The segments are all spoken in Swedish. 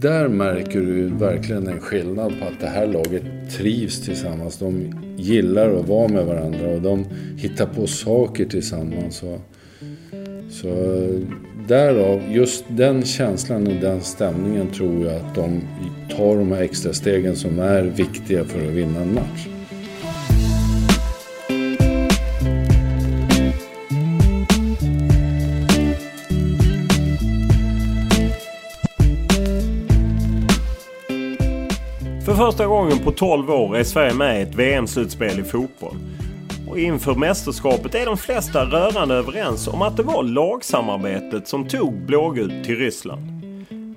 Där märker du verkligen en skillnad på att det här laget trivs tillsammans. De gillar att vara med varandra och de hittar på saker tillsammans. Och, så därav, just den känslan och den stämningen tror jag att de tar de här extra stegen som är viktiga för att vinna en match. Första gången på 12 år är Sverige med i ett VM-slutspel i fotboll. Och inför mästerskapet är de flesta rörande överens om att det var lagsamarbetet som tog blågult till Ryssland.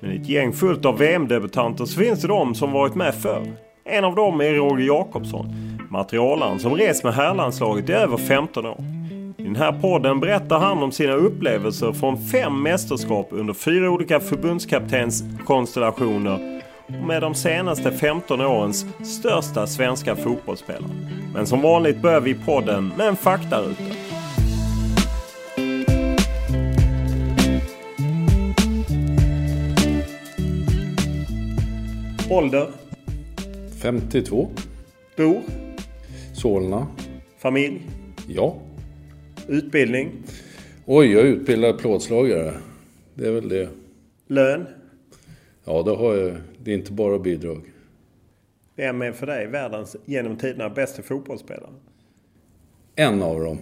Men i ett gäng fullt av VM-debutanter så finns det de som varit med förr. En av dem är Roger Jakobsson, materialaren som rest med herrlandslaget i över 15 år. I den här podden berättar han om sina upplevelser från fem mästerskap under fyra olika förbundskaptenskonstellationer med de senaste 15 årens största svenska fotbollsspelare. Men som vanligt börjar vi podden med en faktaruta. Ålder? 52. Bor? Solna. Familj? Ja. Utbildning? Oj, jag är utbildad plåtslagare. Det är väl det. Lön? Ja, det har jag. Det är inte bara bidrag. Vem är för dig världens genom tiderna bästa fotbollsspelare? En av dem.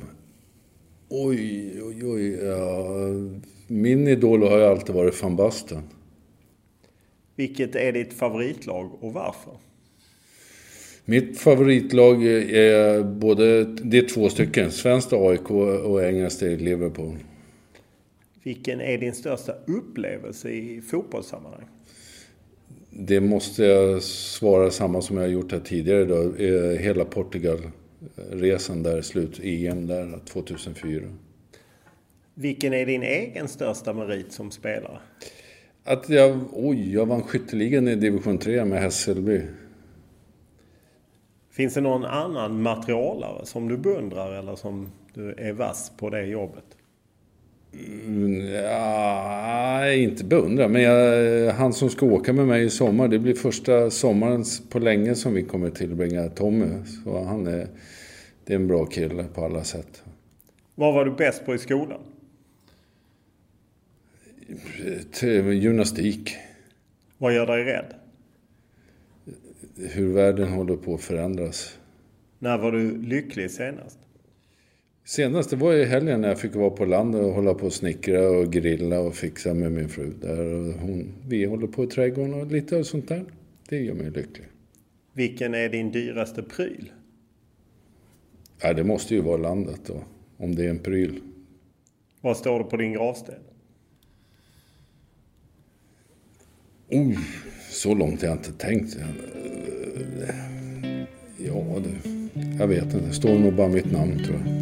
Oj, oj, oj. Ja. Min idol har ju alltid varit van Basten. Vilket är ditt favoritlag och varför? Mitt favoritlag är både... Det är två stycken. Svenskt AIK och engelskt Liverpool. Vilken är din största upplevelse i fotbollssammanhang? Det måste jag svara samma som jag har gjort här tidigare då. Hela Portugalresan där, slut-EM där 2004. Vilken är din egen största merit som spelare? Att jag, oj, jag vann skytteligan i division 3 med Hässelby. Finns det någon annan materialare som du beundrar eller som du är vass på det jobbet? Mm, ja, inte beundra, men jag, han som ska åka med mig i sommar, det blir första sommaren på länge som vi kommer tillbringa, Tommy. Så han är, det är en bra kille på alla sätt. Vad var du bäst på i skolan? Gymnastik. Vad gör dig rädd? Hur världen håller på att förändras. När var du lycklig senast? Senast det var i helgen när jag fick vara på land och hålla på och snickra och grilla och fixa med min fru där. Och hon, vi håller på i trädgården och lite och sånt där. Det gör mig lycklig. Vilken är din dyraste pryl? Ja, det måste ju vara landet då. om det är en pryl. Vad står det på din gravsten? Oh, så långt har jag inte tänkt. Ja, det, jag vet inte. Det står nog bara mitt namn tror jag.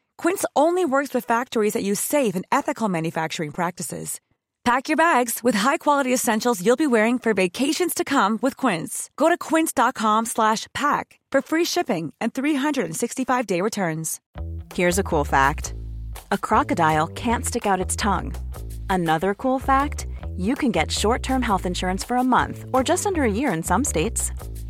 Quince only works with factories that use safe and ethical manufacturing practices. Pack your bags with high-quality essentials you'll be wearing for vacations to come with Quince. Go to quince.com/pack for free shipping and 365-day returns. Here's a cool fact. A crocodile can't stick out its tongue. Another cool fact, you can get short-term health insurance for a month or just under a year in some states.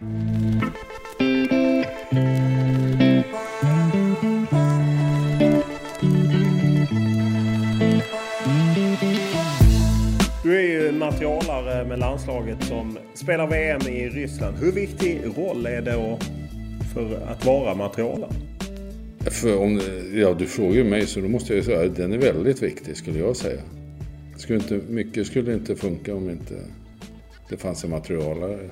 Du är ju materialare med landslaget som spelar VM i Ryssland. Hur viktig roll är det för att vara materialare? För om, ja, du frågar ju mig så då måste jag ju säga att den är väldigt viktig skulle jag säga. Skulle inte, mycket skulle inte funka om inte det fanns en materialare.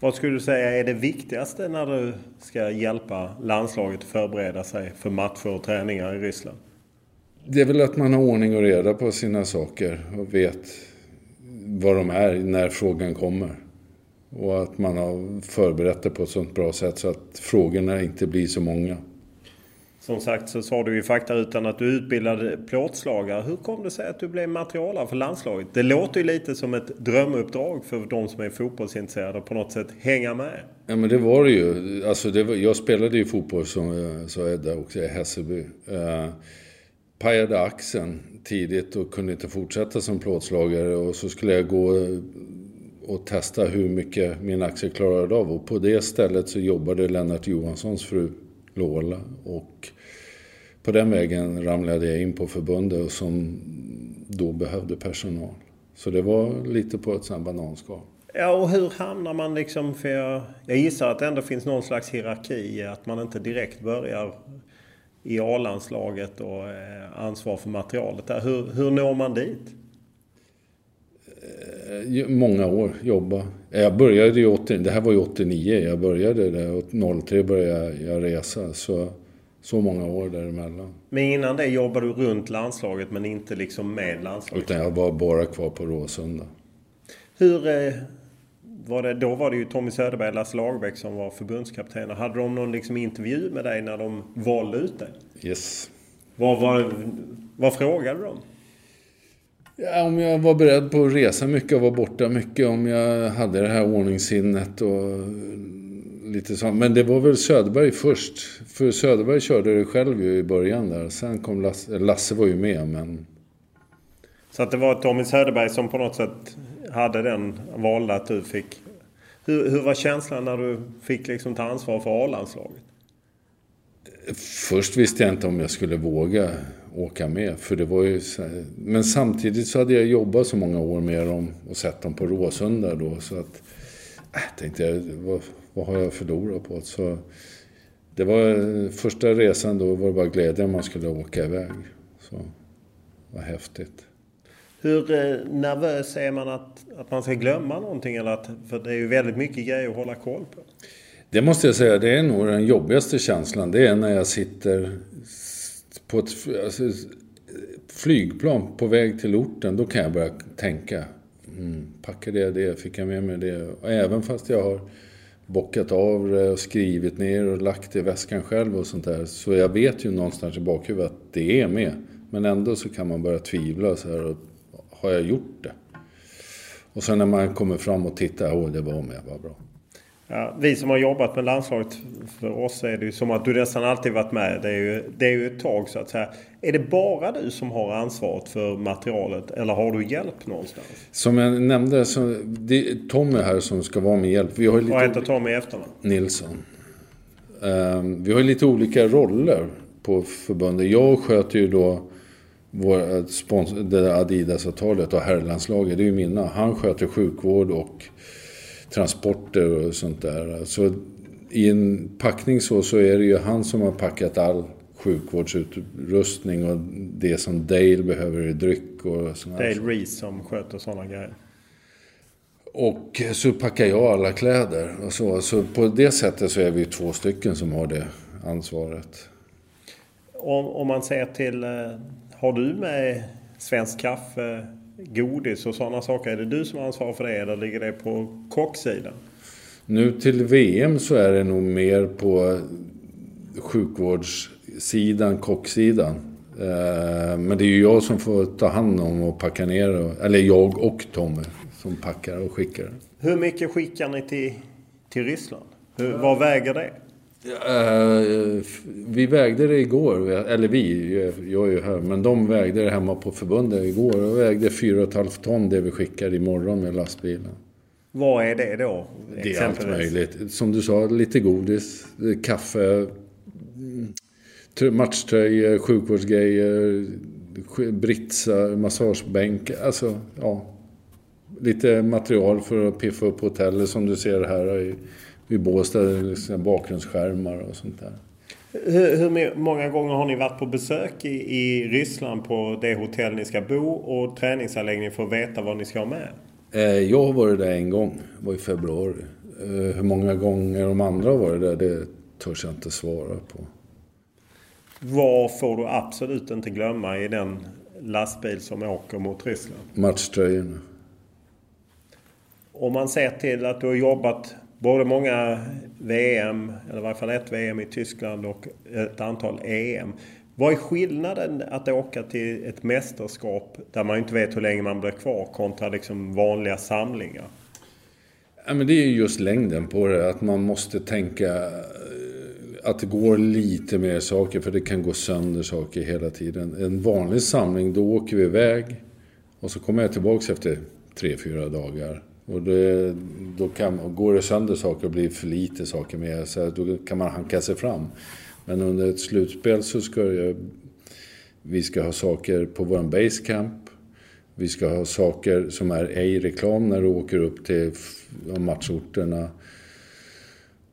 Vad skulle du säga är det viktigaste när du ska hjälpa landslaget att förbereda sig för matcher och träningar i Ryssland? Det är väl att man har ordning och reda på sina saker och vet vad de är när frågan kommer. Och att man har förberett det på ett sånt bra sätt så att frågorna inte blir så många. Som sagt så sa du i faktarutan att du utbildade plåtslagare. Hur kom det sig att du blev materialare för landslaget? Det låter ju lite som ett drömuppdrag för de som är fotbollsintresserade på något sätt hänga med. Ja men det var det ju. Alltså det var, jag spelade ju fotboll som eh, sa Edda också i Hässelby. Uh, pajade axeln tidigt och kunde inte fortsätta som plåtslagare och så skulle jag gå eh, och testa hur mycket min axel klarade av. Och på det stället så jobbade Lennart Johanssons fru Lola och på den vägen ramlade jag in på förbundet som då behövde personal. Så det var lite på ett sånt bananskal. Ja, och hur hamnar man liksom... För jag, jag gissar att det ändå finns någon slags hierarki. Att man inte direkt börjar i A-landslaget och eh, ansvar för materialet där. Hur, hur når man dit? Eh, många år jobba. Jag började ju 80, det här var ju 89, jag började där och 03 började jag resa. Så, så många år däremellan. Men innan det jobbade du runt landslaget men inte liksom med landslaget? Utan jag var bara kvar på Råsunda. Hur eh, var det, då var det ju Tommy Söderberg och Lasse Lagerbäck som var förbundskaptener. Hade de någon liksom intervju med dig när de valde ut dig? Yes. Vad, vad, vad frågade de? Ja, om jag var beredd på att resa mycket och vara borta mycket. Om jag hade det här ordningssinnet och lite sånt. Men det var väl Söderberg först. För Söderberg körde det själv ju i början där. Sen kom Lasse, Lasse var ju med men... Så att det var Tommy Söderberg som på något sätt hade den, valde att du fick... Hur, hur var känslan när du fick liksom ta ansvar för A-landslaget? Först visste jag inte om jag skulle våga åka med. För det var ju så, men samtidigt så hade jag jobbat så många år med dem och sett dem på Råsunda då. Så att, äh, tänkte jag, vad, vad har jag förlorat på? Så det var första resan då var det bara glädjen man skulle åka iväg. Så det var häftigt. Hur eh, nervös är man att, att man ska glömma någonting? Eller att, för det är ju väldigt mycket grejer att hålla koll på. Det måste jag säga, det är nog den jobbigaste känslan. Det är när jag sitter på ett alltså, flygplan på väg till orten. Då kan jag börja tänka. Mm, packade jag det? Fick jag med mig det? Och även fast jag har bockat av det och skrivit ner och lagt det i väskan själv och sånt där. Så jag vet ju någonstans i bakhuvudet att det är med. Men ändå så kan man börja tvivla så här. Och, har jag gjort det? Och sen när man kommer fram och tittar, åh det var med, vad bra. Ja, vi som har jobbat med landslaget, för oss är det ju som att du nästan alltid varit med. Det är, ju, det är ju ett tag så att säga. Är det bara du som har ansvaret för materialet eller har du hjälp någonstans? Som jag nämnde, så det är Tommy här som ska vara med hjälp. Vi har lite Vad heter Tommy i efternamn? Nilsson. Um, vi har lite olika roller på förbundet. Jag sköter ju då vår sponsor, det Adidas-avtalet och herrlandslaget. Det är ju mina. Han sköter sjukvård och transporter och sånt där. Så i en packning så, så är det ju han som har packat all sjukvårdsutrustning och det som Dale behöver i dryck och sånt Dale Reese som sköter sådana grejer. Och så packar jag alla kläder och så. Så på det sättet så är vi två stycken som har det ansvaret. Om, om man ser till, eh, har du med svensk kaffe, godis och sådana saker. Är det du som ansvarar för det eller ligger det på kocksidan? Nu till VM så är det nog mer på sjukvårdssidan, kocksidan. Eh, men det är ju jag som får ta hand om och packa ner. Eller jag och Tommy som packar och skickar. Hur mycket skickar ni till, till Ryssland? Hur, vad väger det? Uh, vi vägde det igår, eller vi, jag är ju här, men de vägde det hemma på förbundet igår och vägde 4,5 ton det vi skickar imorgon med lastbilen. Vad är det då? Det är allt möjligt. Som du sa, lite godis, kaffe, matchtröjor, sjukvårdsgrejer, britsar, massagebänk. Alltså, ja. Lite material för att piffa upp hotellet som du ser här i Båstad, liksom bakgrundsskärmar och sånt där. Hur, hur, många gånger har ni varit på besök i, i Ryssland på det hotell ni ska bo och träningsanläggning för att veta vad ni ska ha med? Eh, jag har varit där en gång, det var i februari. Eh, hur många gånger de andra har varit där, det törs jag inte svara på. Vad får du absolut inte glömma i den lastbil som åker mot Ryssland? Matchtröjorna. Om man ser till att du har jobbat både många VM, eller i varje fall ett VM i Tyskland och ett antal EM. Vad är skillnaden att åka till ett mästerskap där man inte vet hur länge man blir kvar kontra liksom vanliga samlingar? Ja, men det är just längden på det. Att man måste tänka eh, att det går lite mer saker för det kan gå sönder saker hela tiden. En vanlig samling, då åker vi iväg och så kommer jag tillbaka efter tre, fyra dagar. Och det, då kan, går det sönder saker och blir för lite saker med så då kan man hanka sig fram. Men under ett slutspel så ska det, vi ska ha saker på vår basecamp. Vi ska ha saker som är ej-reklam när du åker upp till matchorterna.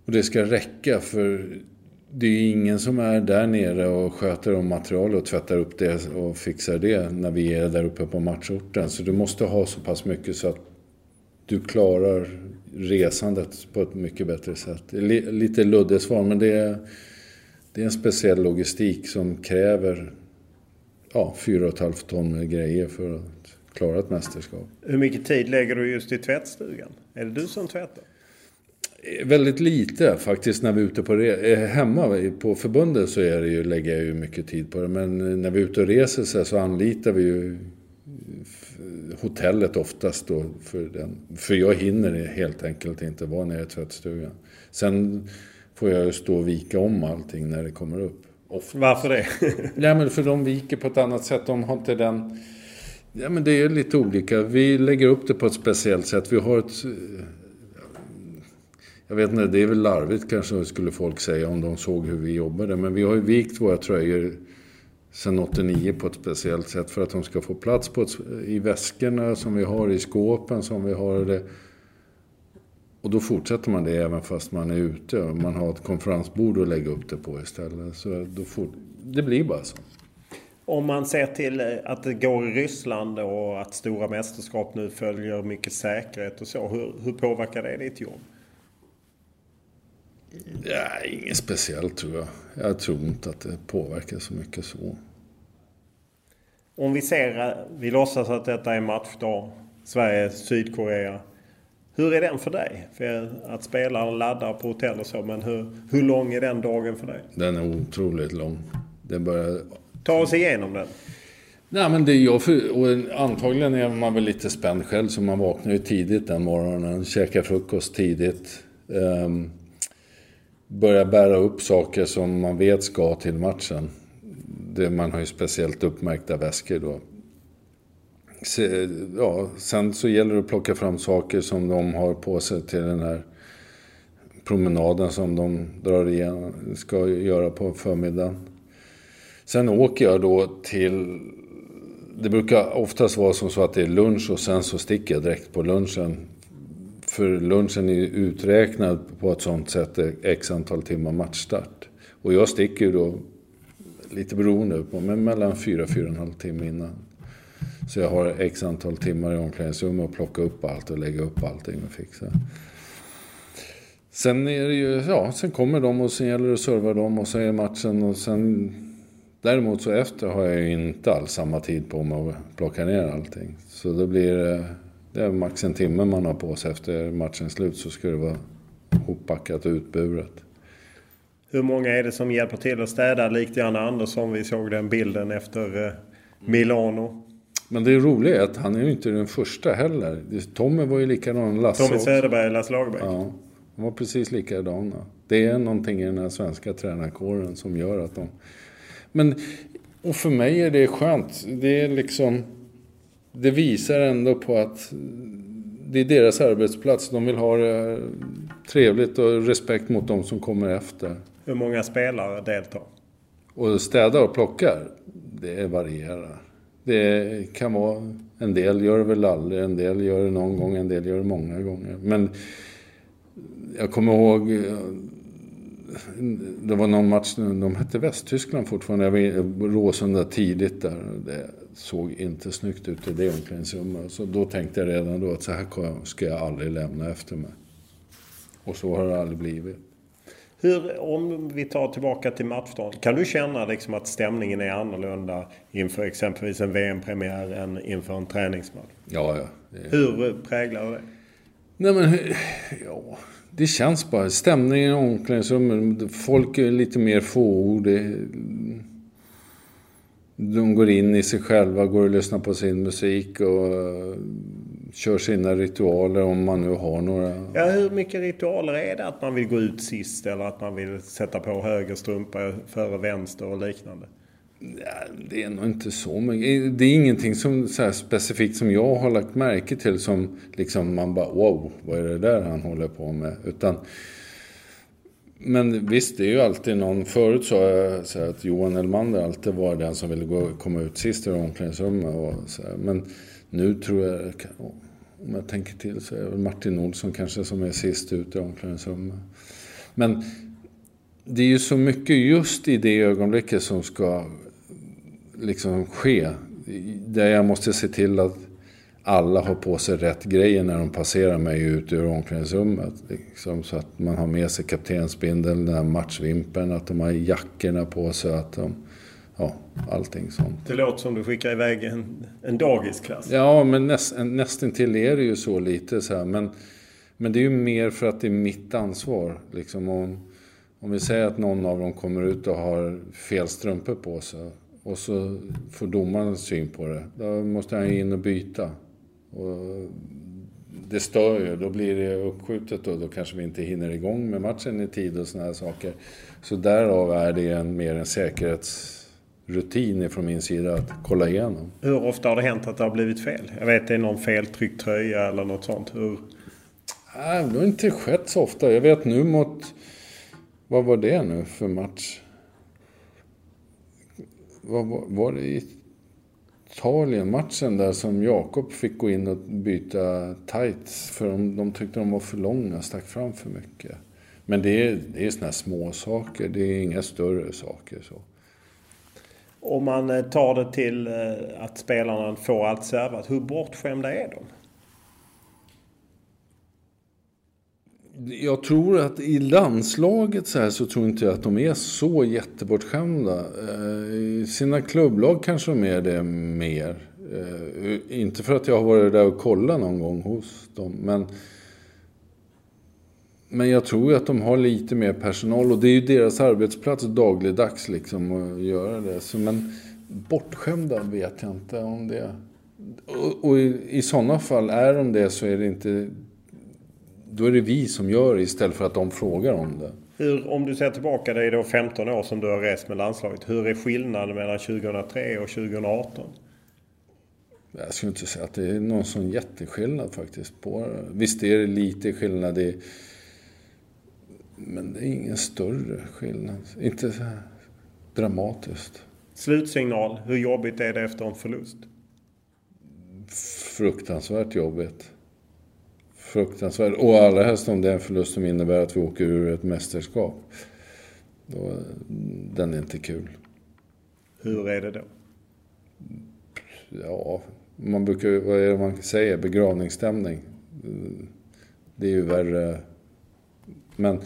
Och det ska räcka för det är ingen som är där nere och sköter om material och tvättar upp det och fixar det när vi är där uppe på matchorten. Så du måste ha så pass mycket så att du klarar resandet på ett mycket bättre sätt. Lite luddigt svar, men det är, det är en speciell logistik som kräver ja, 4,5 ton med grejer för att klara ett mästerskap. Hur mycket tid lägger du just i tvättstugan? Är det du som tvättar? Eh, väldigt lite faktiskt när vi är ute på re- eh, Hemma på förbundet så är det ju, lägger jag ju mycket tid på det. Men när vi är ute och reser så anlitar vi ju hotellet oftast då. För, den, för jag hinner helt enkelt inte vara nere i tvättstugan. Sen får jag ju stå och vika om allting när det kommer upp. Ofta. Varför det? ja, men för de viker på ett annat sätt. De har inte den... Ja, men det är lite olika. Vi lägger upp det på ett speciellt sätt. Vi har ett... Jag vet inte, det är väl larvigt kanske skulle folk säga om de såg hur vi jobbade. Men vi har ju vikt våra tröjor sen 89 på ett speciellt sätt för att de ska få plats på ett, i väskorna som vi har, i skåpen som vi har. Det. Och då fortsätter man det även fast man är ute. Och man har ett konferensbord att lägga upp det på istället. Så då fort, det blir bara så. Om man ser till eh, att det går i Ryssland och att stora mästerskap nu följer mycket säkerhet och så. Hur, hur påverkar det ditt jobb? Ja, inget speciellt tror jag. Jag tror inte att det påverkar så mycket så. Om vi ser, vi låtsas att detta är matchdag. Sverige-Sydkorea. Hur är den för dig? För att spela och ladda på hotell och så. Men hur, hur lång är den dagen för dig? Den är otroligt lång. Det börjar... Ta oss igenom den. Nej men det är jag för, och antagligen är man väl lite spänd själv så man vaknar ju tidigt den morgonen. Käkar frukost tidigt. Um, Börja bära upp saker som man vet ska till matchen. Det, man har ju speciellt uppmärkta väskor då. Se, ja, sen så gäller det att plocka fram saker som de har på sig till den här promenaden som de drar igen, ska göra på förmiddagen. Sen åker jag då till... Det brukar oftast vara som så att det är lunch och sen så sticker jag direkt på lunchen. För lunchen är uträknad på ett sånt sätt eh, x antal timmar matchstart. Och jag sticker ju då, lite beroende på, men mellan 4-4,5 timme innan. Så jag har x antal timmar i omklädningsrummet och plocka upp allt och lägga upp allting och fixa. Sen är det ju, ja, sen kommer de och sen gäller det att serva dem och så är matchen och sen... Däremot så efter har jag ju inte alls samma tid på mig att plocka ner allting. Så då blir det, det är max en timme man har på sig efter matchens slut så ska det vara hoppackat och utburet. Hur många är det som hjälper till att städa likt Janne Andersson? Vi såg den bilden efter eh, Milano. Men det roliga är att han är ju inte den första heller. Tommy var ju likadan. Lasse Tommy Söderberg och Lasse Lagerbäck. Ja, de var precis likadana. Det är någonting i den här svenska tränarkåren som gör att de... Men, och för mig är det skönt. Det är liksom... Det visar ändå på att det är deras arbetsplats. De vill ha det trevligt och respekt mot de som kommer efter. Hur många spelare deltar? Och städar och plockar, det varierar. Det kan vara, en del gör det väl aldrig, en del gör det någon gång, en del gör det många gånger. Men jag kommer ihåg, det var någon match, de hette Västtyskland fortfarande, jag var Råsunda tidigt där. Det såg inte snyggt ut i det omklädningsrummet. Så då tänkte jag redan då att så här ska jag aldrig lämna efter mig. Och så har det aldrig blivit. Hur, om vi tar tillbaka till matchdagen. Kan du känna liksom att stämningen är annorlunda inför exempelvis en VM-premiär än inför en träningsmatch? Ja, ja. Det... Hur präglar det? Nej men, ja. Det känns bara. Stämningen i omklädningsrummet. Folk är lite mer fåord. De går in i sig själva, går och lyssnar på sin musik och kör sina ritualer om man nu har några. Ja, hur mycket ritualer är det? Att man vill gå ut sist eller att man vill sätta på höger strumpa före vänster och liknande? Ja, det är nog inte så mycket. Det är ingenting som, specifikt som jag har lagt märke till som liksom man bara wow, vad är det där han håller på med? Utan, men visst, det är ju alltid någon... Förut sa jag så att Johan Elmander alltid var den som ville gå, komma ut sist i omklädningsrummet. men nu tror jag, om jag tänker till så är det Martin Olsson kanske som är sist ut i omklädningsrummet. Men det är ju så mycket just i det ögonblicket som ska liksom ske. Där jag måste se till att alla har på sig rätt grejer när de passerar mig ut ur omklädningsrummet. Liksom, så att man har med sig kaptensbindeln, den här matchvimpeln, att de har jackorna på sig. Att de, ja, allting sånt. Det låter som du skickar iväg en, en dagisklass. Ja, men näst, nästintill är det ju så lite så här. Men, men det är ju mer för att det är mitt ansvar. Liksom om, om vi säger att någon av dem kommer ut och har fel strumpor på sig och så får domaren syn på det. Då måste han in och byta. Och det stör ju. Då blir det uppskjutet och då kanske vi inte hinner igång med matchen i tid och sådana här saker. Så därav är det en, mer en säkerhetsrutin från min sida att kolla igenom. Hur ofta har det hänt att det har blivit fel? Jag vet det är någon feltryckt tröja eller något sånt. Hur? Nej, det har inte skett så ofta. Jag vet nu mot... Vad var det nu för match? Vad var, var det Italien-matchen där som Jakob fick gå in och byta tights för de, de tyckte de var för långa, stack fram för mycket. Men det är, det är såna här små saker. det är inga större saker. så. Om man eh, tar det till eh, att spelarna får allt servat, hur bortskämda är de? Jag tror att i landslaget så, här så tror inte jag att de är så jättebortskämda. Eh, I sina klubblag kanske de är det mer. Eh, inte för att jag har varit där och kollat någon gång hos dem. Men men jag tror att de har lite mer personal och det är ju deras arbetsplats dagligdags liksom att göra det. Så, men bortskämda vet jag inte om det. Och, och i, i sådana fall, är de det så är det inte... Då är det vi som gör det istället för att de frågar om det. Hur, om du ser tillbaka, det är då 15 år som du har rest med landslaget. Hur är skillnaden mellan 2003 och 2018? Jag skulle inte säga att det är någon sån jätteskillnad faktiskt. På, visst är det lite skillnad i men det är ingen större skillnad. Inte så här dramatiskt. Slutsignal. Hur jobbigt är det efter en förlust? Fruktansvärt jobbigt. Fruktansvärt. Och allra helst om det är en förlust som innebär att vi åker ur ett mästerskap. Då, den är inte kul. Hur är det då? Ja, man brukar vad är det man säger? Begravningsstämning. Det är ju värre. Men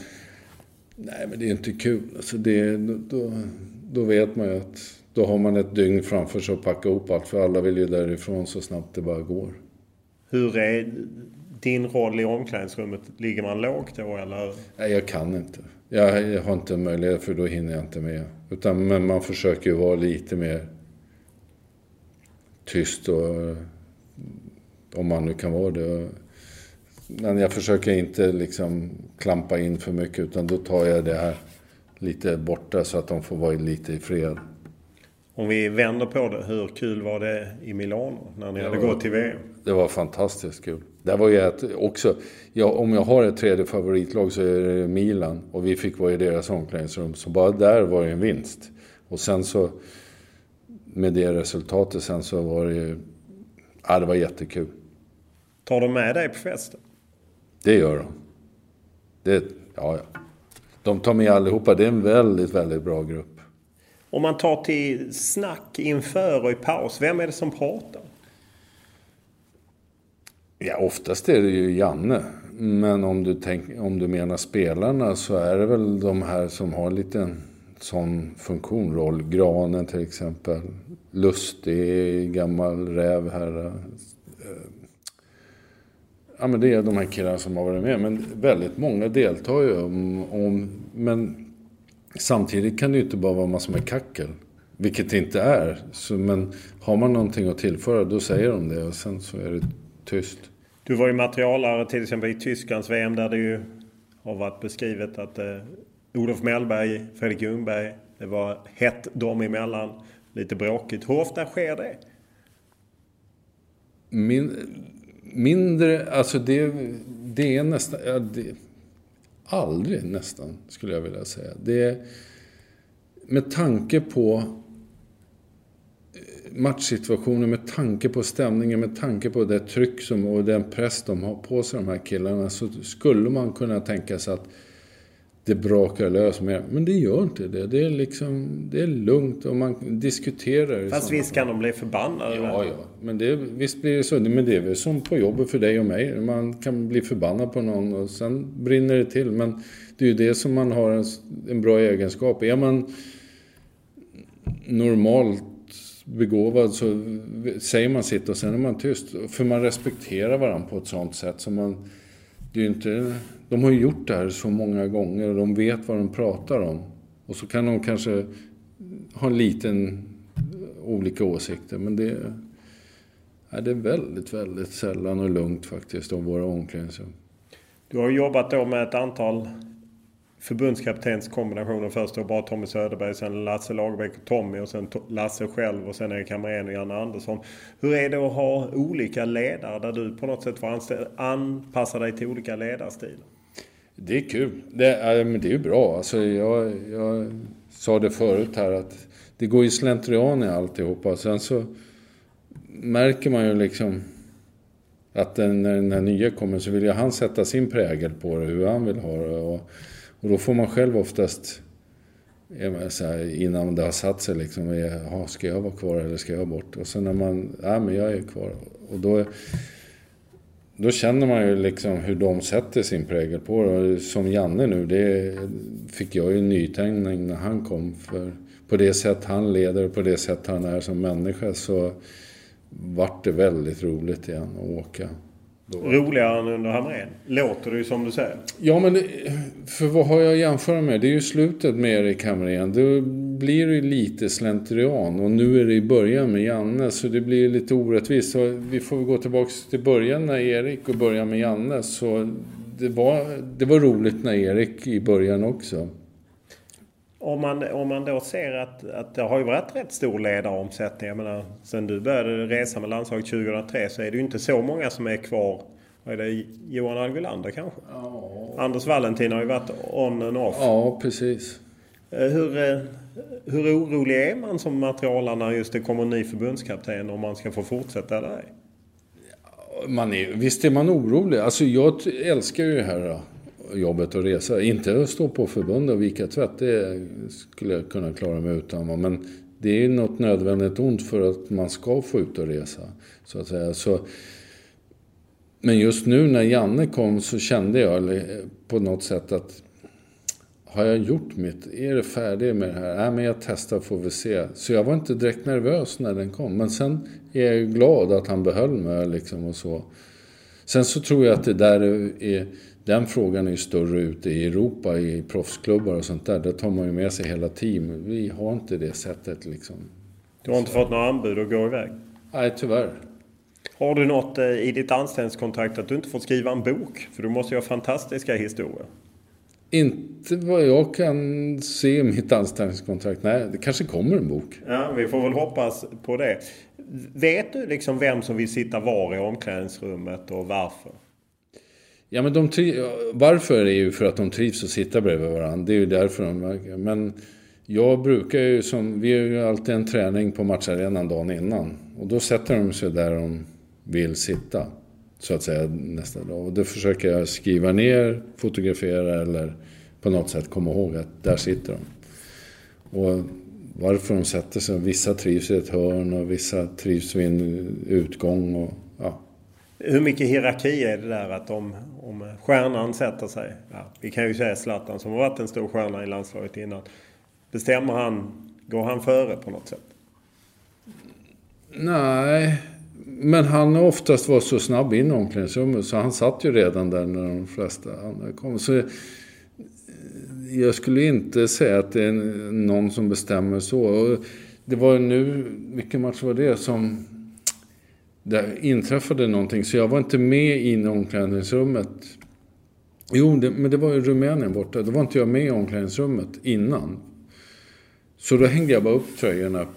Nej, men det är inte kul. Alltså det, då, då vet man ju att då har man ett dygn framför sig att packa ihop allt. För alla vill ju därifrån så snabbt det bara går. Hur är din roll i omklädningsrummet? Ligger man lågt då eller? Nej, jag kan inte. Jag, jag har inte möjlighet för då hinner jag inte med. Utan, men man försöker ju vara lite mer tyst och om man nu kan vara det. Men jag försöker inte liksom klampa in för mycket utan då tar jag det här lite borta så att de får vara lite i fred. Om vi vänder på det, hur kul var det i Milano när ni det hade var, gått till VM? Det var fantastiskt kul. Det var ju ett, också, ja, om jag har ett tredje favoritlag så är det Milan och vi fick vara i deras omklädningsrum. Så bara där var det en vinst. Och sen så med det resultatet sen så var det ju, ja det var jättekul. Tar de med dig på festen? Det gör de. Det, ja, ja. De tar med allihopa. Det är en väldigt, väldigt bra grupp. Om man tar till snack inför och i paus, vem är det som pratar? Ja, oftast är det ju Janne. Men om du, tänk, om du menar spelarna så är det väl de här som har lite sån funktion, roll. Granen till exempel. Lustig, gammal räv här eh, ja, men det är de här killarna som har varit med. Men väldigt många deltar ju. Om, om, men samtidigt kan det ju inte bara vara massor med kackel. Vilket det inte är. Så, men har man någonting att tillföra då säger de det och sen så är det tyst. Du var ju materialare till exempel i Tysklands VM där det ju har varit beskrivet att eh, Olof Mellberg, Fredrik Ljungberg, det var hett dem emellan. Lite bråkigt. Hur ofta sker det? Min, mindre, alltså det, det är nästan, ja, det, aldrig nästan skulle jag vilja säga. Det är, med tanke på matchsituationen, med tanke på stämningen, med tanke på det tryck som, och den press de har på sig, de här killarna, så skulle man kunna tänka sig att det brakar lös mer. Men det gör inte det. Det är liksom, det är lugnt och man diskuterar. Fast visst kan de bli förbannade? Ja, ja. Men det, visst blir det så. Men det är väl som på jobbet för dig och mig. Man kan bli förbannad på någon och sen brinner det till. Men det är ju det som man har en, en bra egenskap. Är man normalt begåvad så säger man sitt och sen är man tyst. För man respekterar varandra på ett sånt sätt som man... Det är ju inte de har ju gjort det här så många gånger och de vet vad de pratar om. Och så kan de kanske ha en liten olika åsikter. Men det, Nej, det är väldigt, väldigt sällan och lugnt faktiskt om våra omklädningsrum. Du har jobbat då med ett antal förbundskaptenskombinationer. Först då bara Tommy Söderberg, sen Lasse Lagerbäck och Tommy och sen Lasse själv och sen Erik Hamrén och Janne Andersson. Hur är det att ha olika ledare där du på något sätt får anpassa dig till olika ledarstilar? Det är kul. Det, men det är ju bra. Alltså, jag, jag sa det förut här att det går ju slentrian i alltihopa. Sen så märker man ju liksom att den, när den här nya kommer så vill ju han sätta sin prägel på det, hur han vill ha det. Och, och då får man själv oftast, här, innan det har satt sig liksom, jaha, ska jag vara kvar eller ska jag bort? Och sen när man, ja men jag är kvar. Och då, då känner man ju liksom hur de sätter sin prägel på det. Som Janne nu, det fick jag ju en nytändning när han kom. För på det sätt han leder och på det sätt han är som människa så vart det väldigt roligt igen att åka. Roligare än under Hamrén? Låter det ju som du säger. Ja, men det, för vad har jag att jämföra med? Det är ju slutet med Erik Hamrén. Då blir det ju lite slentrian. Och nu är det i början med Janne, så det blir lite orättvist. Så vi får gå tillbaka till början när Erik och börja med Janne. Så det var, det var roligt när Erik i början också om man, om man då ser att, att det har ju varit rätt stor ledaromsättning. Jag menar, sen du började resa med landslaget 2003 så är det ju inte så många som är kvar. Vad är det? Johan Algulander kanske? Ja. Anders Valentin har ju varit on and off. Ja, precis. Eh, hur, eh, hur orolig är man som materialare när just det kommer en ny förbundskapten om man ska få fortsätta ej? Man är, visst är man orolig. Alltså jag älskar ju det här jobbet att resa. Inte att stå på förbund och vika tvätt, det skulle jag kunna klara mig utan. Men det är något nödvändigt ont för att man ska få ut och resa. Så att säga. Så, men just nu när Janne kom så kände jag på något sätt att har jag gjort mitt? Är det färdigt med det här? Nej, men jag testar får vi se. Så jag var inte direkt nervös när den kom. Men sen är jag glad att han behöll mig liksom och så. Sen så tror jag att det där är den frågan är ju större ute i Europa i proffsklubbar och sånt där. Där tar man ju med sig hela team. Vi har inte det sättet liksom. Du har inte fått några anbud att gå iväg? Nej, tyvärr. Har du något eh, i ditt anställningskontrakt att du inte får skriva en bok? För du måste ju ha fantastiska historier. Inte vad jag kan se i mitt anställningskontrakt. Nej, det kanske kommer en bok. Ja, vi får väl hoppas på det. Vet du liksom vem som vill sitta var i omklädningsrummet och varför? Ja, men de varför är ju för att de trivs att sitta bredvid varandra. Det är ju därför de Men jag brukar ju som, vi har ju alltid en träning på matcharenan dagen innan. Och då sätter de sig där de vill sitta. Så att säga nästa dag. Och då försöker jag skriva ner, fotografera eller på något sätt komma ihåg att där sitter de. Och varför de sätter sig. Vissa trivs i ett hörn och vissa trivs vid en utgång. Och, ja, hur mycket hierarki är det där att om, om stjärnan sätter sig. Ja, vi kan ju säga Zlatan som har varit en stor stjärna i landslaget innan. Bestämmer han, går han före på något sätt? Nej, men han har oftast varit så snabb in i omklädningsrummet så han satt ju redan där när de flesta andra kom. Så eh, jag skulle inte säga att det är någon som bestämmer så. Och det var ju nu, vilken match var det som det inträffade någonting. Så jag var inte med in i omklädningsrummet. Jo, det, men det var i Rumänien borta. Då var inte jag med i omklädningsrummet innan. Så då hängde jag bara upp tröjorna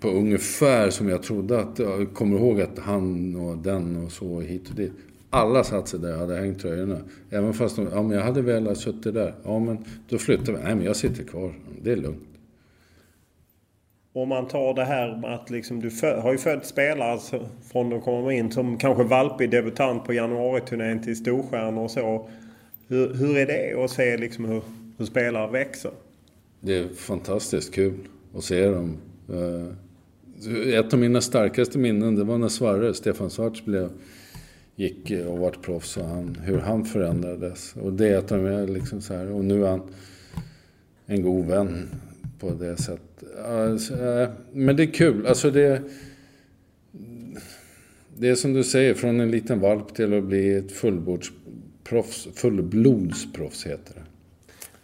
på ungefär som jag trodde att... Jag kommer ihåg att han och den och så hit och dit. Alla satt sig där och hade hängt tröjorna. Även fast de, ja men jag hade velat suttit där. Ja men då flyttade vi. Nej men jag sitter kvar. Det är lugnt. Om man tar det här med att liksom du har ju följt spelare alltså, från de kommer in som kanske valpig debutant på januariturnén till storstjärnor och så. Hur, hur är det att se liksom hur, hur spelare växer? Det är fantastiskt kul att se dem. Eh, ett av mina starkaste minnen det var när Svarre, Stefan Svarts, blev, gick och vart proffs och han, hur han förändrades. Och det är ett av mina, liksom så här, och nu är han en god vän på det sättet. Alltså, eh, men det är kul. Alltså det... Det är som du säger, från en liten valp till att bli ett fullbordsproffs. Fullblodsproffs heter det.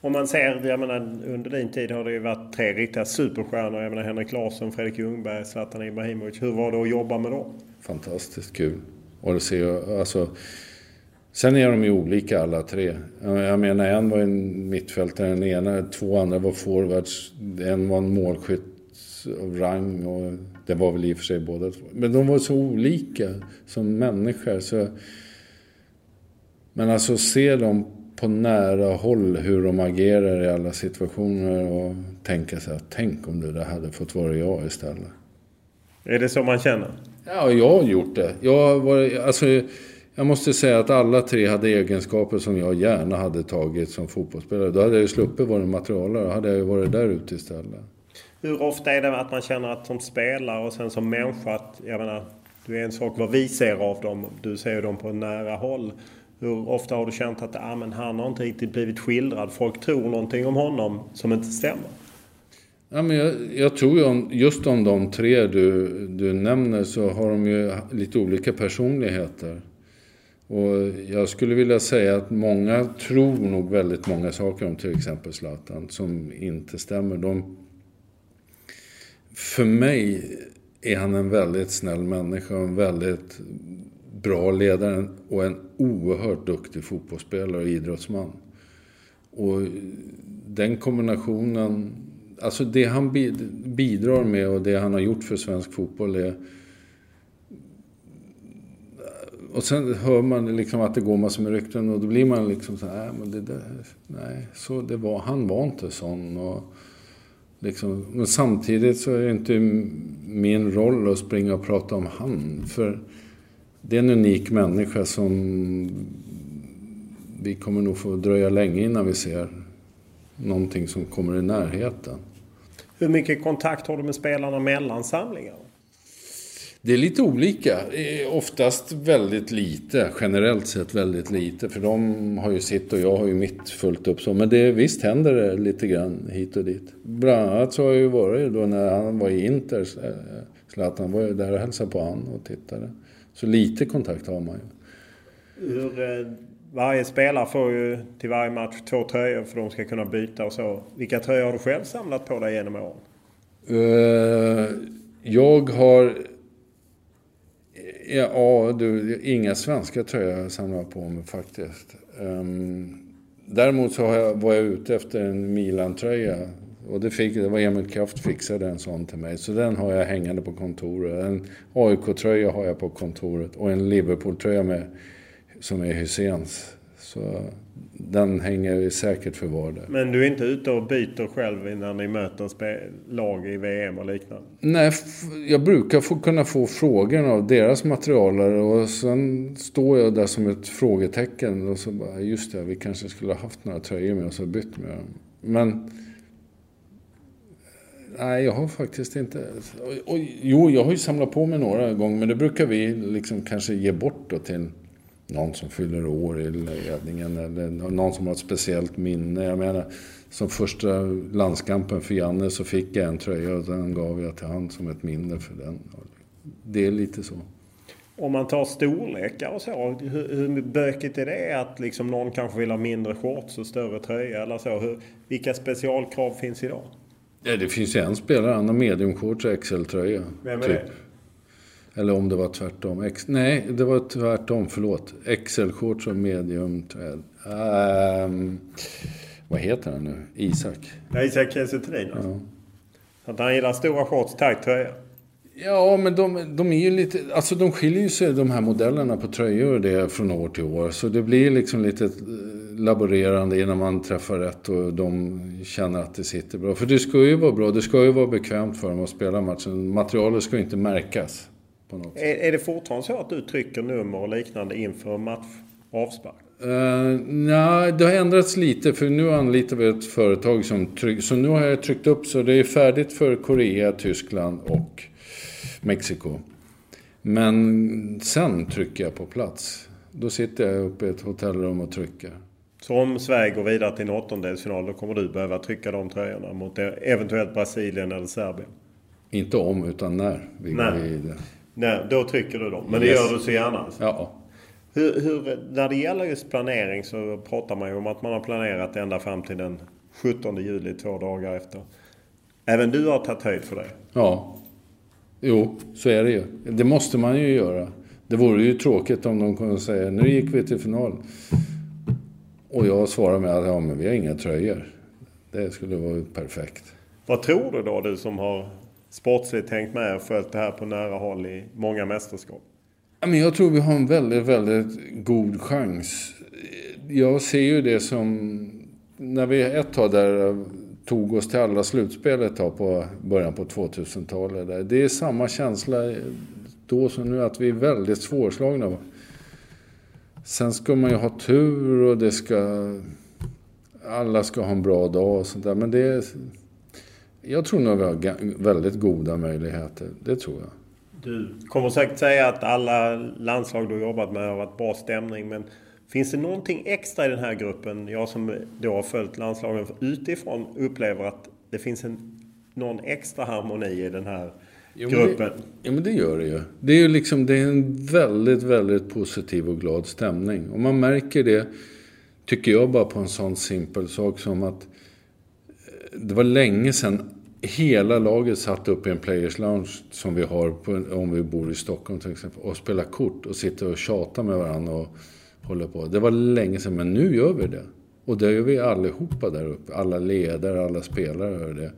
Om man ser, jag menar under din tid har det ju varit tre riktiga superstjärnor. Jag menar Henrik Larsson, Fredrik Ljungberg, Zlatan Ibrahimovic. Hur var det att jobba med dem? Fantastiskt kul. Och det ser, alltså, Sen är de ju olika alla tre. Jag menar en var en mittfältare, den ena, två andra var forwards. En var en målskytt av rang och det var väl i och för sig båda två. Men de var så olika som människor. Så... Men alltså se dem på nära håll hur de agerar i alla situationer och tänka sig att tänk om det där hade fått vara jag istället. Är det så man känner? Ja, jag har gjort det. Jag, var, alltså, jag måste säga att alla tre hade egenskaper som jag gärna hade tagit som fotbollsspelare. Då hade jag ju sluppit vara materialare. Då hade jag ju varit där ute istället. Hur ofta är det att man känner att som spelare och sen som människa att, jag menar, det är en sak vad vi ser av dem. Du ser dem på nära håll. Hur ofta har du känt att ah, men han har inte riktigt blivit skildrad? Folk tror någonting om honom som inte stämmer. Ja, men jag, jag tror ju just om de tre du, du nämner så har de ju lite olika personligheter. Och jag skulle vilja säga att många tror nog väldigt många saker om till exempel Zlatan som inte stämmer. De, för mig är han en väldigt snäll människa och en väldigt bra ledare och en oerhört duktig fotbollsspelare och idrottsman. Och den kombinationen, alltså det han bidrar med och det han har gjort för svensk fotboll är och sen hör man liksom att det går massor med rykten och då blir man liksom så här, äh, men det där, nej, så det var, han var inte sån. Och liksom, men samtidigt så är det inte min roll att springa och prata om han. För det är en unik människa som vi kommer nog få dröja länge innan vi ser någonting som kommer i närheten. Hur mycket kontakt har du med spelarna mellan samlingarna? Det är lite olika. Oftast väldigt lite. Generellt sett väldigt lite. För de har ju sitt och jag har ju mitt fullt upp så. Men det, visst händer det lite grann hit och dit. Bland annat så har jag ju varit då när han var i Inter. Eh, Zlatan var ju där och hälsade på han och tittade. Så lite kontakt har man ju. Hur, eh, varje spelare får ju till varje match två tröjor för de ska kunna byta och så. Vilka tröjor har du själv samlat på dig genom åren? Uh, jag har Ja, du, inga svenska tröjor jag samlar på mig faktiskt. Um, däremot så jag, var jag ute efter en Milan-tröja. Och det, fick, det var Emil Kraft fixade en sån till mig. Så den har jag hängande på kontoret. En AIK-tröja har jag på kontoret. Och en Liverpool-tröja med, som är Hyséns. Så den hänger säkert förvarad. Men du är inte ute och byter själv när ni möter lag i VM och liknande? Nej, jag brukar få, kunna få frågor av deras materialare och sen står jag där som ett frågetecken och så bara, just det, vi kanske skulle ha haft några tröjor med oss och bytt med dem. Men Nej, jag har faktiskt inte... Och, och, jo, jag har ju samlat på mig några gånger, men det brukar vi liksom kanske ge bort då till någon som fyller år i ledningen eller någon som har ett speciellt minne. Jag menar, som första landskampen för Janne så fick jag en tröja och den gav jag till han som ett minne för den. Det är lite så. Om man tar storlekar och så, hur, hur bökigt är det att liksom någon kanske vill ha mindre shorts och större tröja eller så? Hur, vilka specialkrav finns idag? Ja, det finns ju en spelare, han har mediumshorts och XL-tröja. Vem är typ. det? Eller om det var tvärtom. Ex nej, det var tvärtom. Förlåt. XL-shorts och medium. Um, vad heter han nu? Isak? Ja, Isak Kiese ja. Att han gillar stora shorts, tajt tröja. Ja, men de, de är ju lite... Alltså de skiljer sig, de här modellerna på tröjor och det från år till år. Så det blir liksom lite laborerande innan man träffar rätt och de känner att det sitter bra. För det ska ju vara bra, det ska ju vara bekvämt för dem att spela matchen. Materialet ska ju inte märkas. Är, är, det fortfarande så att du trycker nummer och liknande inför match avspark? Uh, nej, det har ändrats lite för nu anlitar vi ett företag som trycker. Så nu har jag tryckt upp så det är färdigt för Korea, Tyskland och Mexiko. Men sen trycker jag på plats. Då sitter jag uppe i ett hotellrum och trycker. Så om Sverige går vidare till en åttondelsfinal då kommer du behöva trycka de tröjorna mot eventuellt Brasilien eller Serbien? Inte om, utan när vi går vidare. Nej, då trycker du dem. Men det gör du så gärna? Alltså. Ja. Hur, hur, när det gäller just planering så pratar man ju om att man har planerat ända fram till den 17 juli, två dagar efter. Även du har tagit höjd för det? Ja. Jo, så är det ju. Det måste man ju göra. Det vore ju tråkigt om de kunde säga nu gick vi till final. Och jag svarar med att ja, men vi har inga tröjor. Det skulle vara perfekt. Vad tror du då, du som har sportsligt hängt med och följt det här på nära håll i många mästerskap? Jag tror vi har en väldigt, väldigt god chans. Jag ser ju det som... När vi ett tag där tog oss till alla slutspel ett tag på början på 2000-talet. Det är samma känsla då som nu att vi är väldigt svårslagna. Sen ska man ju ha tur och det ska... Alla ska ha en bra dag och sånt där. Men det... Jag tror nog vi har väldigt goda möjligheter. Det tror jag. Du kommer säkert säga att alla landslag du har jobbat med har varit bra stämning. Men finns det någonting extra i den här gruppen? Jag som då har följt landslagen utifrån upplever att det finns en, någon extra harmoni i den här jo, gruppen. Det, ja men det gör det ju. Det är ju liksom det är en väldigt, väldigt positiv och glad stämning. Och man märker det, tycker jag, bara på en sån simpel sak som att det var länge sedan hela laget satt upp i en players lounge som vi har på, om vi bor i Stockholm till exempel och spelar kort och sitter och tjatar med varandra och håller på. Det var länge sedan men nu gör vi det. Och det gör vi allihopa där uppe. Alla ledare, alla spelare gör det.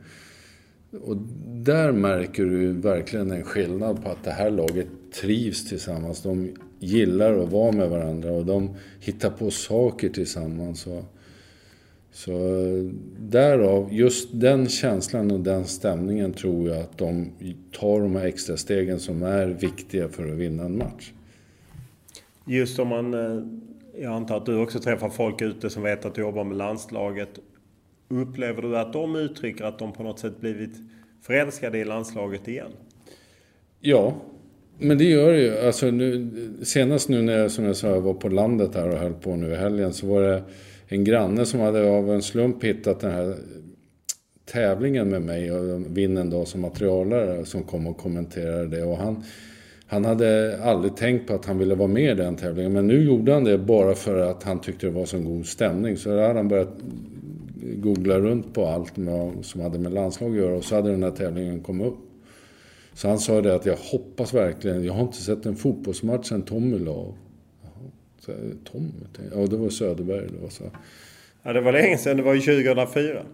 Och där märker du verkligen en skillnad på att det här laget trivs tillsammans. De gillar att vara med varandra och de hittar på saker tillsammans. Och så därav, just den känslan och den stämningen tror jag att de tar de här extra stegen som är viktiga för att vinna en match. Just om man, eh, jag antar att du också träffar folk ute som vet att du jobbar med landslaget. Upplever du att de uttrycker att de på något sätt blivit förälskade i landslaget igen? Ja, men det gör det ju. Alltså nu, senast nu när jag, som jag sa, var på landet här och höll på nu i helgen så var det en granne som hade av en slump hittat den här tävlingen med mig och vinnen då som materialare som kom och kommenterade det. Och han, han hade aldrig tänkt på att han ville vara med i den tävlingen men nu gjorde han det bara för att han tyckte det var så god stämning. Så där hade han börjat googla runt på allt med, som hade med landslag att göra och så hade den här tävlingen kommit upp. Så han sa det att jag hoppas verkligen, jag har inte sett en fotbollsmatch sen Tommy la av. Tommy? Ja, det var Söderberg. Det var så. Ja, det var länge sedan. Det var ju 2004.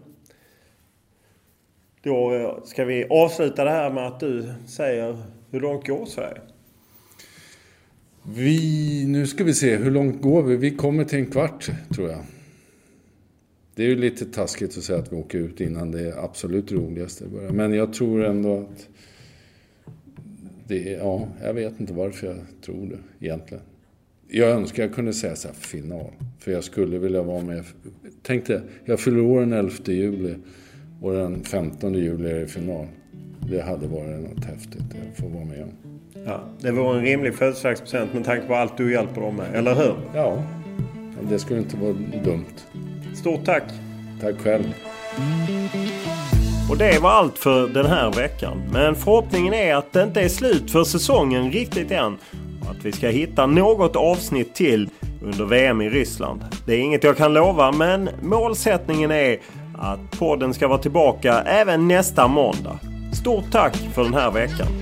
Då eh, ska vi avsluta det här med att du säger hur långt går Sverige? Vi, nu ska vi se, hur långt går vi? Vi kommer till en kvart, tror jag. Det är ju lite taskigt att säga att vi åker ut innan det absolut roligaste börjar. Men jag tror ändå att... Det, ja, jag vet inte varför jag tror det egentligen. Jag önskar jag kunde säga så här, final. För jag skulle vilja vara med. Tänk dig, jag fyller år den 11 juli och den 15 juli är det final. Det hade varit något häftigt att få vara med om. Ja, det vore en rimlig födelsedagspresent med tanke på allt du hjälper dem med, eller hur? Ja, det skulle inte vara dumt. Stort tack! Tack själv! Och det var allt för den här veckan. Men förhoppningen är att det inte är slut för säsongen riktigt än att vi ska hitta något avsnitt till under VM i Ryssland. Det är inget jag kan lova men målsättningen är att podden ska vara tillbaka även nästa måndag. Stort tack för den här veckan!